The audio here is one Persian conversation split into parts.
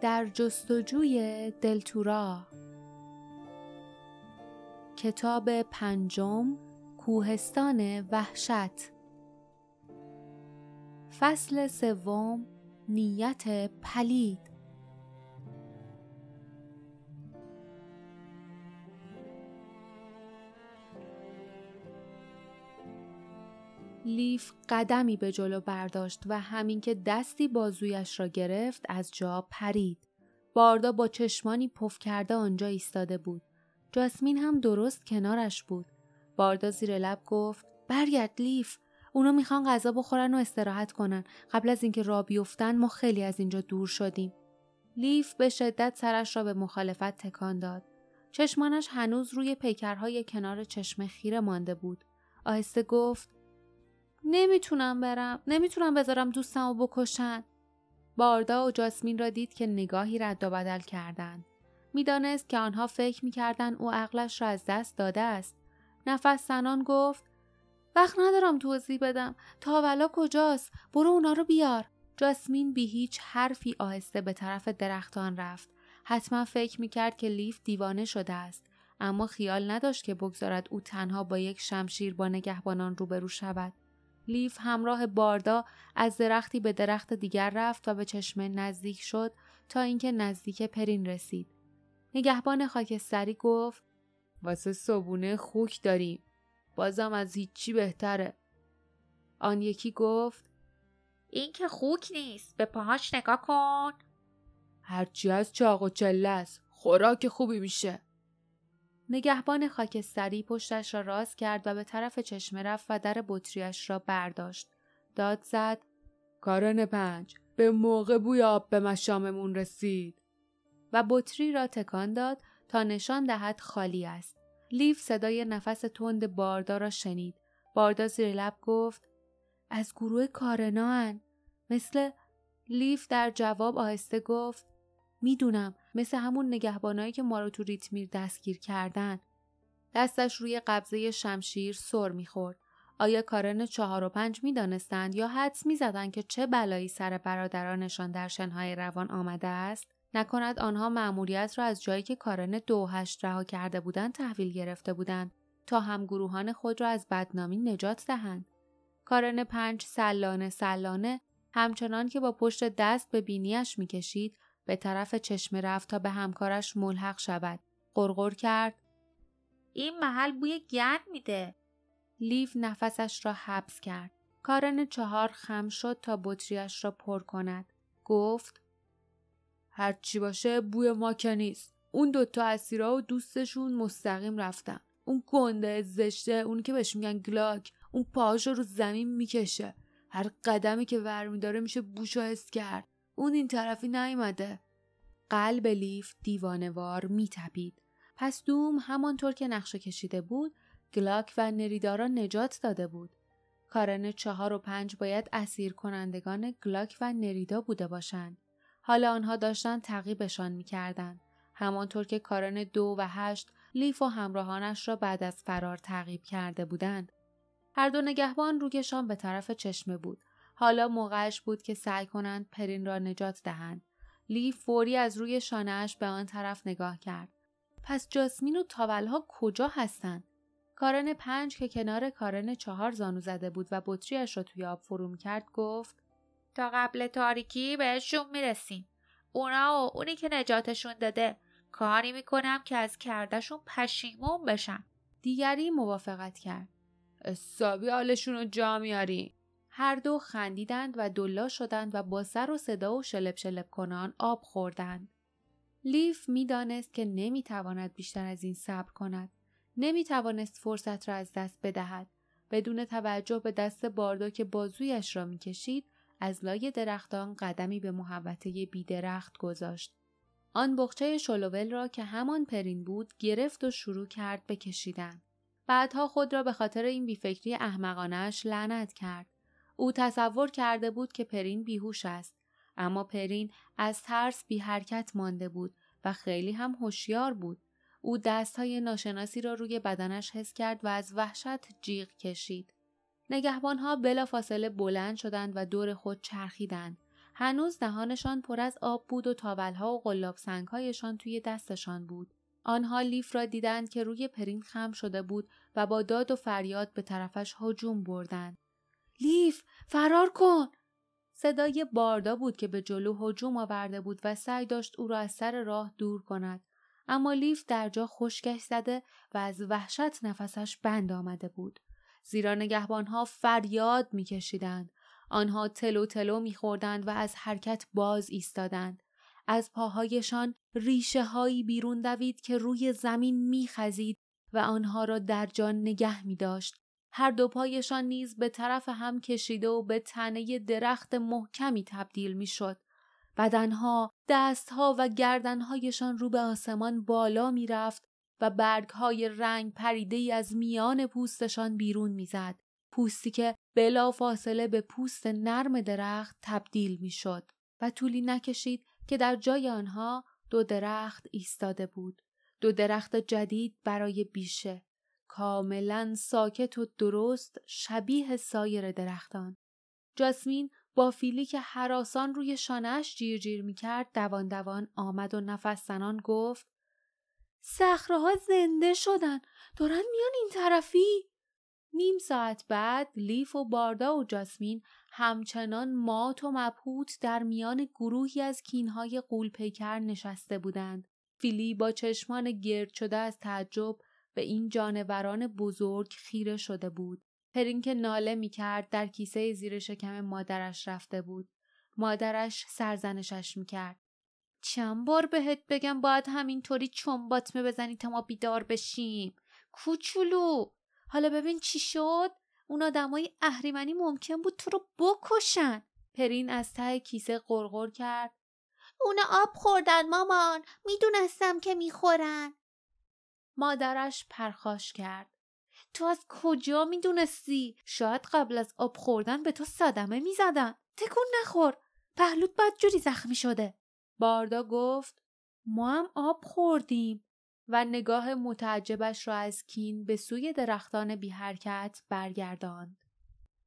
در جستجوی دلتورا. کتاب پنجم کوهستان وحشت. فصل سوم نیت پلید. لیف قدمی به جلو برداشت و همین که دستی بازویش را گرفت از جا پرید. باردا با چشمانی پف کرده آنجا ایستاده بود. جاسمین هم درست کنارش بود. باردا زیر لب گفت برگرد لیف اونا می‌خوان غذا بخورن و استراحت کنن قبل از اینکه را بیفتن ما خیلی از اینجا دور شدیم لیف به شدت سرش را به مخالفت تکان داد چشمانش هنوز روی پیکرهای کنار چشمه خیره مانده بود آهسته گفت نمی‌تونم برم. نمی‌تونم بذارم دوستم رو بکشن. باردا و جاسمین را دید که نگاهی رد و بدل کردند می‌دانست که آنها فکر می‌کردند او عقلش را از دست داده است. نفس زنان گفت وقت ندارم توضیح بدم. تاولا کجاست؟ برو اونا رو بیار. جاسمین بی هیچ حرفی آهسته به طرف درختان رفت. حتما فکر می‌کرد که لیف دیوانه شده است. اما خیال نداشت که بگذارد او تنها با یک شمشیر با نگهبانان روبرو شود. لیف همراه باردا از درختی به درخت دیگر رفت و به چشمه نزدیک شد تا اینکه نزدیک پرین رسید. نگهبان خاکستری گفت واسه صبونه خوک داریم. بازم از هیچی بهتره. آن یکی گفت این که خوک نیست. به پاهاش نگاه کن. هرچی از چاق و چله است. خوراک خوبی میشه. نگهبان خاکستری پشتش را راست کرد و به طرف چشمه رفت و در بطریش را برداشت. داد زد. کارن پنج. به موقع بوی آب به مشاممون رسید. و بطری را تکان داد تا نشان دهد خالی است. لیف صدای نفس تند باردا را شنید. باردا زیر لب گفت از گروه کارنان مثل لیف در جواب آهسته گفت می‌دونم مثل همون نگهبانایی که ما رو تو ریتمیر دستگیر کردن. دستش روی قبضه شمشیر سر می‌خورد. آیا کارن چهار و پنج می‌دانستند یا حدس می‌زدند که چه بلایی سر برادرانشان در شنهای روان آمده است؟ نکند آنها مأموریت را از جایی که کارن دو هشت رها کرده بودند تحویل گرفته بودند تا هم گروهان خود را از بدنامی نجات دهند. کارن پنج سلانه سلانه همچنان که با پشت دست به بینیش می‌کشید به طرف چشمه رفت تا به همکارش ملحق شود. قرقر کرد. این محل بوی گند میده. لیف نفسش را حبس کرد. کارن چهار خم شد تا بطریش را پر کند. گفت هرچی باشه بوی ما که نیست. اون دوتا اسیرا و دوستشون مستقیم رفتن. اون گنده زشته اون که بهش میگن گلاک اون پاهاش رو زمین می‌کشه. هر قدمی که ور میداره میشه بوش حس کرد. اون این طرفی نیومده. قلب لیف دیوانوار میتپید. پس دوم همانطور که نقشه کشیده بود گلاک و نریدارا نجات داده بود. کارن چهار و پنج باید اسیر کنندگان گلاک و نریدا بوده باشند. حالا آنها داشتن تعقیبشان می‌کردند. همانطور که کارن دو و هشت لیف و همراهانش را بعد از فرار تعقیب کرده بودند. هر دو نگهبان رویشان به طرف چشمه بود. حالا موقعش بود که سعی کنند پرین را نجات دهند. لیف فوری از روی شانهاش به آن طرف نگاه کرد. پس جاسمین و تاولها کجا هستند؟ کارن پنج که کنار کارن چهار زانو زده بود و بطریش را توی آب فرو کرد گفت تا قبل تاریکی بهشون می‌رسیم. اونا و اونی که نجاتشون داده کاری می‌کنم که از کردشون پشیمون بشن. دیگری موافقت کرد. حسابی حالشون رو جا میاریم. هر دو خندیدند و دلا شدند و با سر و صدا و شلب شلب کنان آب خوردند. لیف می‌دانست که نمی‌تواند بیشتر از این صبر کند. نمی‌توانست فرصت را از دست بدهد. بدون توجه به دست باردو که بازویش را می‌کشید از لای درختان قدمی به محوطه بیدرخت گذاشت. آن بخچه شلوول را که همان پرین بود گرفت و شروع کرد به کشیدن. بعدها خود را به خاطر این بیفکری احمقانش لعنت کرد. او تصور کرده بود که پرین بیهوش است اما پرین از ترس بی حرکت مانده بود و خیلی هم هوشیار بود او دستهای ناشناسی را روی بدنش حس کرد و از وحشت جیغ کشید نگهبانها بلا فاصله بلند شدند و دور خود چرخیدند هنوز دهانشان پر از آب بود و تاولها و قلاب سنگهایشان توی دستشان بود. آنها لیف را دیدند که روی پرین خم شده بود و با داد و فریاد به طرفش هجوم بردند. لیف فرار کن! صدای باردا بود که به جلو هجوم آورده بود و سعی داشت او را از سر راه دور کند. اما لیف در جا خشکش زده و از وحشت نفسش بند آمده بود. زیرا نگهبانها فریاد میکشیدند. آنها تلو تلو میخوردند و از حرکت باز ایستادند. از پاهایشان ریشه هایی بیرون دوید که روی زمین میخزید و آنها را در جان نگه می داشت. هر دو پایشان نیز به طرف هم کشیده و به تنه درخت محکمی تبدیل می شد. بدنها، دستها و گردنهایشان رو به آسمان بالا می رفت و برگهای رنگ پریده از میان پوستشان بیرون می‌زد. پوستی که بلا فاصله به پوست نرم درخت تبدیل می شد و طولی نکشید که در جای آنها دو درخت ایستاده بود. دو درخت جدید برای بیشه. کاملا ساکت و درست شبیه سایر درختان. جاسمین با فیلی که حراسان روی شانهش جیر جیر می کرد دوان دوان آمد و نفس زنان گفت ها زنده شدن دارن میان این طرفی نیم ساعت بعد لیف و باردا و جاسمین همچنان مات و مبهوت در میان گروهی از کینهای قولپیکر نشسته بودند. فیلی با چشمان گرد شده از تعجب به این جانوران بزرگ خیره شده بود. پرین که ناله می کرد در کیسه زیر شکم مادرش رفته بود. مادرش سرزنشش می کرد. چند بار بهت بگم باید همینطوری چون باطمه بزنی تا ما بیدار بشیم. کوچولو حالا ببین چی شد اون آدمای اهریمنی ممکن بود تو رو بکشن پرین از ته کیسه قرقر کرد اون آب خوردن مامان می‌دونستم که می‌خورن مادرش پرخاش کرد. تو از کجا می‌دونستی؟ شاید قبل از آب خوردن به تو صدمه می‌زدن. تکون نخور. پهلوت بدجوری زخمی شده. باردا گفت ما هم آب خوردیم و نگاه متعجبش را از کین به سوی درختان بی حرکت برگرداند.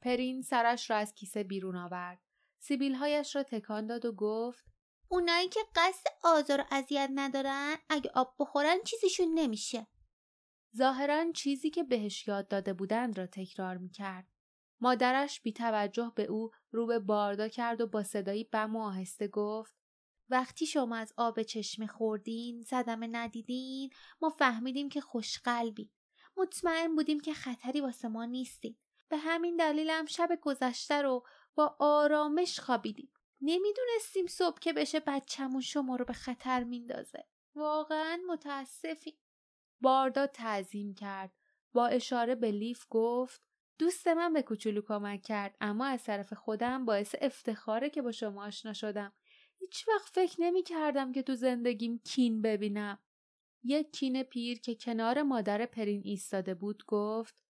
پرین سرش را از کیسه بیرون آورد. سیبیلهایش را تکان داد و گفت اونایی که قصد آزار و اذیت ندارن اگه آب بخورن چیزیشون نمیشه. ظاهرا چیزی که بهش یاد داده بودند را تکرار می‌کرد. مادرش بی توجه به او رو به باردا کرد و با صدایی بم و آهسته گفت وقتی شما از آب چشمه خوردین صدمه ندیدین ما فهمیدیم که خوشقلبی مطمئن بودیم که خطری واسه ما نیستین به همین دلیلم شب گذشته رو با آرامش خوابیدیم نمی‌دونستیم صبح که بشه بچهمون شما رو به خطر میندازه واقعا متاسفیم باردا تعظیم کرد با اشاره به لیف گفت دوست من به کوچولو کمک کرد اما از طرف خودم باعث افتخاره که با شما آشنا شدم هیچ وقت فکر نمی کردم که تو زندگیم کین ببینم. یک کین پیر که کنار مادر پرین ایستاده بود گفت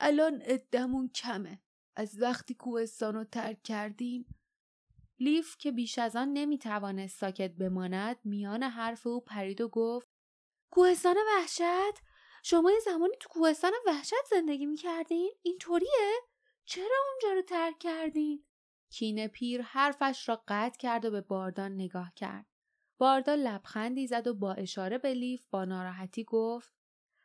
الان ادمون کمه. از وقتی کوهستان رو ترک کردیم لیف که بیش از آن نمی توانست ساکت بماند میان حرف او پرید و گفت کوهستان وحشت؟ شما یه زمانی تو کوهستان وحشت زندگی می کردین؟ اینطوریه؟ چرا اونجا رو ترک کردین؟ کینه پیر حرفش را قطع کرد و به باردان نگاه کرد. باردا لبخندی زد و با اشاره به لیف با ناراحتی گفت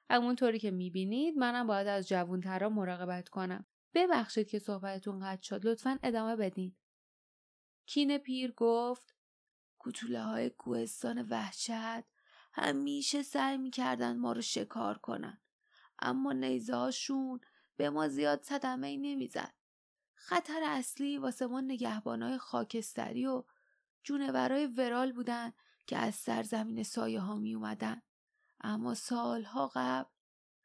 همونطوری که می‌بینید منم باید از جوونترا مراقبت کنم. ببخشید که صحبتتون قطع شد. لطفا ادامه بدین. کینه پیر گفت کتوله های کوهستان وحشت همیشه سعی می‌کردن ما رو شکار کنن. اما نیزه به ما زیاد صدمه ای نمی‌زد. خطر اصلی واسه ما نگهبانای خاکستری و جونورای ورال بودن که از سرزمین سایه ها می اومدن. اما سالها قبل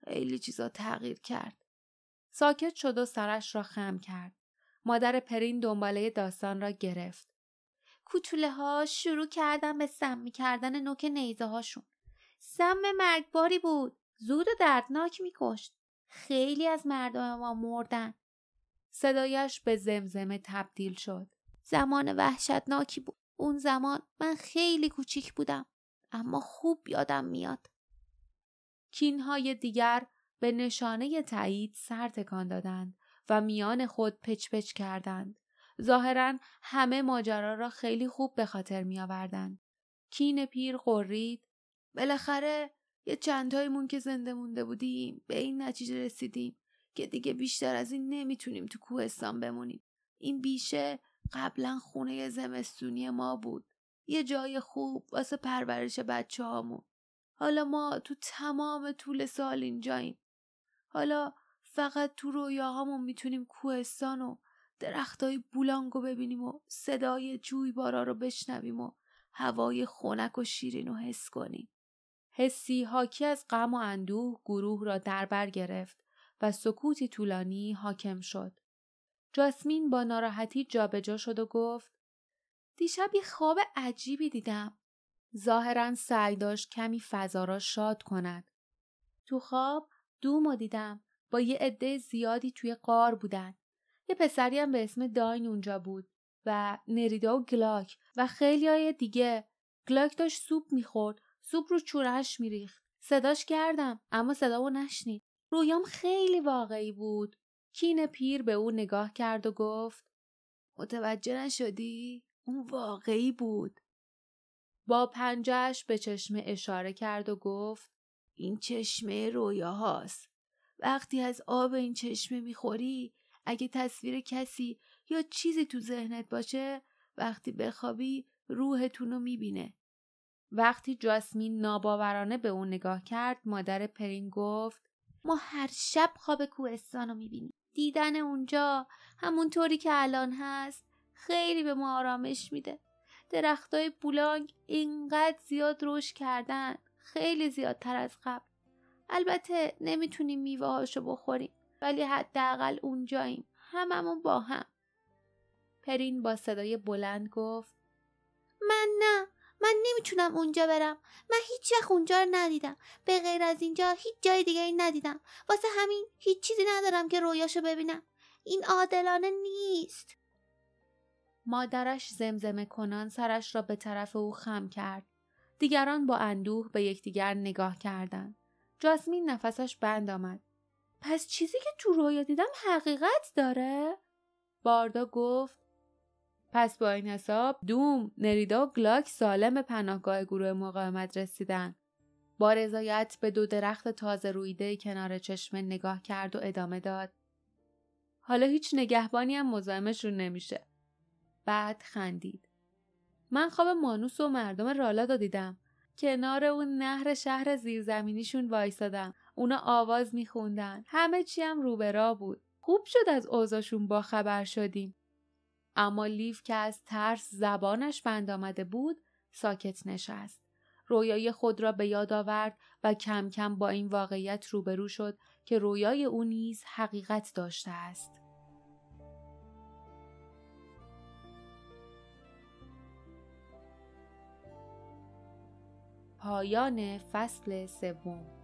خیلی چیزا تغییر کرد. ساکت شد و سرش را خم کرد. مادر پرین دنباله داستان را گرفت. کوتوله ها شروع کردن به سم می کردن نوک نیزه هاشون. سم مرگباری بود. زود و دردناک می کشت. خیلی از مردم ما مردن. صدایش به زمزمه تبدیل شد. زمان وحشتناکی بود. اون زمان من خیلی کوچیک بودم. اما خوب یادم میاد. کینهای دیگر به نشانه تایید سر تکان دادند و میان خود پچ پچ کردند. ظاهرا همه ماجرا را خیلی خوب به خاطر می آوردن. کین پیر قرید بالاخره یه چندتایمون که زنده مونده بودیم به این نتیجه رسیدیم که دیگه بیشتر از این نمی‌تونیم تو کوهستان بمونیم. این بیشه قبلا خونه زمستونی ما بود. یه جای خوب واسه پرورش بچه هامون. حالا ما تو تمام طول سال اینجاییم. حالا فقط تو رویاهامون می‌تونیم کوهستان و درختای بولانگو ببینیم و صدای جویبارا رو بشنویم و هوای خنک و شیرین رو حس کنیم. حسی حاکی از غم و اندوه گروه را در بر گرفت و سکوتی طولانی حاکم شد. جاسمین با ناراحتی جابجا شد و گفت دیشب یه خواب عجیبی دیدم. ظاهرا سعی داشت کمی فضا را شاد کند. تو خواب دومو دیدم با یه عده زیادی توی قار بودن. یه پسری هم به اسم داین اونجا بود و نریدا و گلاک و خیلی های دیگه. گلاک داشت سوپ می‌خورد. سوپ رو چورش میریخت. صداش کردم اما صدامو نشنید. رویام خیلی واقعی بود. کین پیر به او نگاه کرد و گفت متوجه نشدی؟ اون واقعی بود. با پنجش به چشمه اشاره کرد و گفت این چشمه رویاهاست. وقتی از آب این چشمه می‌خوری اگه تصویر کسی یا چیزی تو ذهنت باشه وقتی بخوابی روحتون رو می‌بینه. وقتی جاسمین ناباورانه به اون نگاه کرد مادر پرین گفت ما هر شب خواب کوهستان رو می‌بینیم. دیدن اونجا همونطوری که الان هست خیلی به ما آرامش میده. درختای بولانگ اینقدر زیاد رشد کردن خیلی زیادتر از قبل. البته نمی‌تونیم میوه هاشو بخوریم ولی حداقل اونجاییم. هممون با هم. پرین با صدای بلند گفت من نه من نمی‌تونم اونجا برم. من هیچ وقت اونجا رو ندیدم. به غیر از اینجا هیچ جای دیگری ندیدم. واسه همین هیچ چیزی ندارم که رویاشو ببینم. این عادلانه نیست. مادرش زمزمه کنان سرش را به طرف او خم کرد. دیگران با اندوه به یکدیگر نگاه کردند. جاسمین نفسش بند آمد پس چیزی که تو رویا دیدم حقیقت داره باردا گفت پس با این حساب دوم، نریدا و گلاک سالم به پناهگاه گروه مقاومت رسیدن. با رضایت به دو درخت تازه رویده کنار چشمه نگاه کرد و ادامه داد. حالا هیچ نگهبانی هم مزاحمشون نمیشه. بعد خندید. من خواب مانوس و مردم رالا دیدم. کنار اون نهر شهر زیرزمینیشون وایستادم. اونا آواز میخوندن. همه چی هم روبرا بود. خوب شد از اوضاعشون با خبر شدیم. اما لیف که از ترس زبانش بند آمده بود ساکت نشست. رویای خود را به یاد آورد و کم کم با این واقعیت روبرو شد که رویای او نیز حقیقت داشته است. پایان فصل سوم.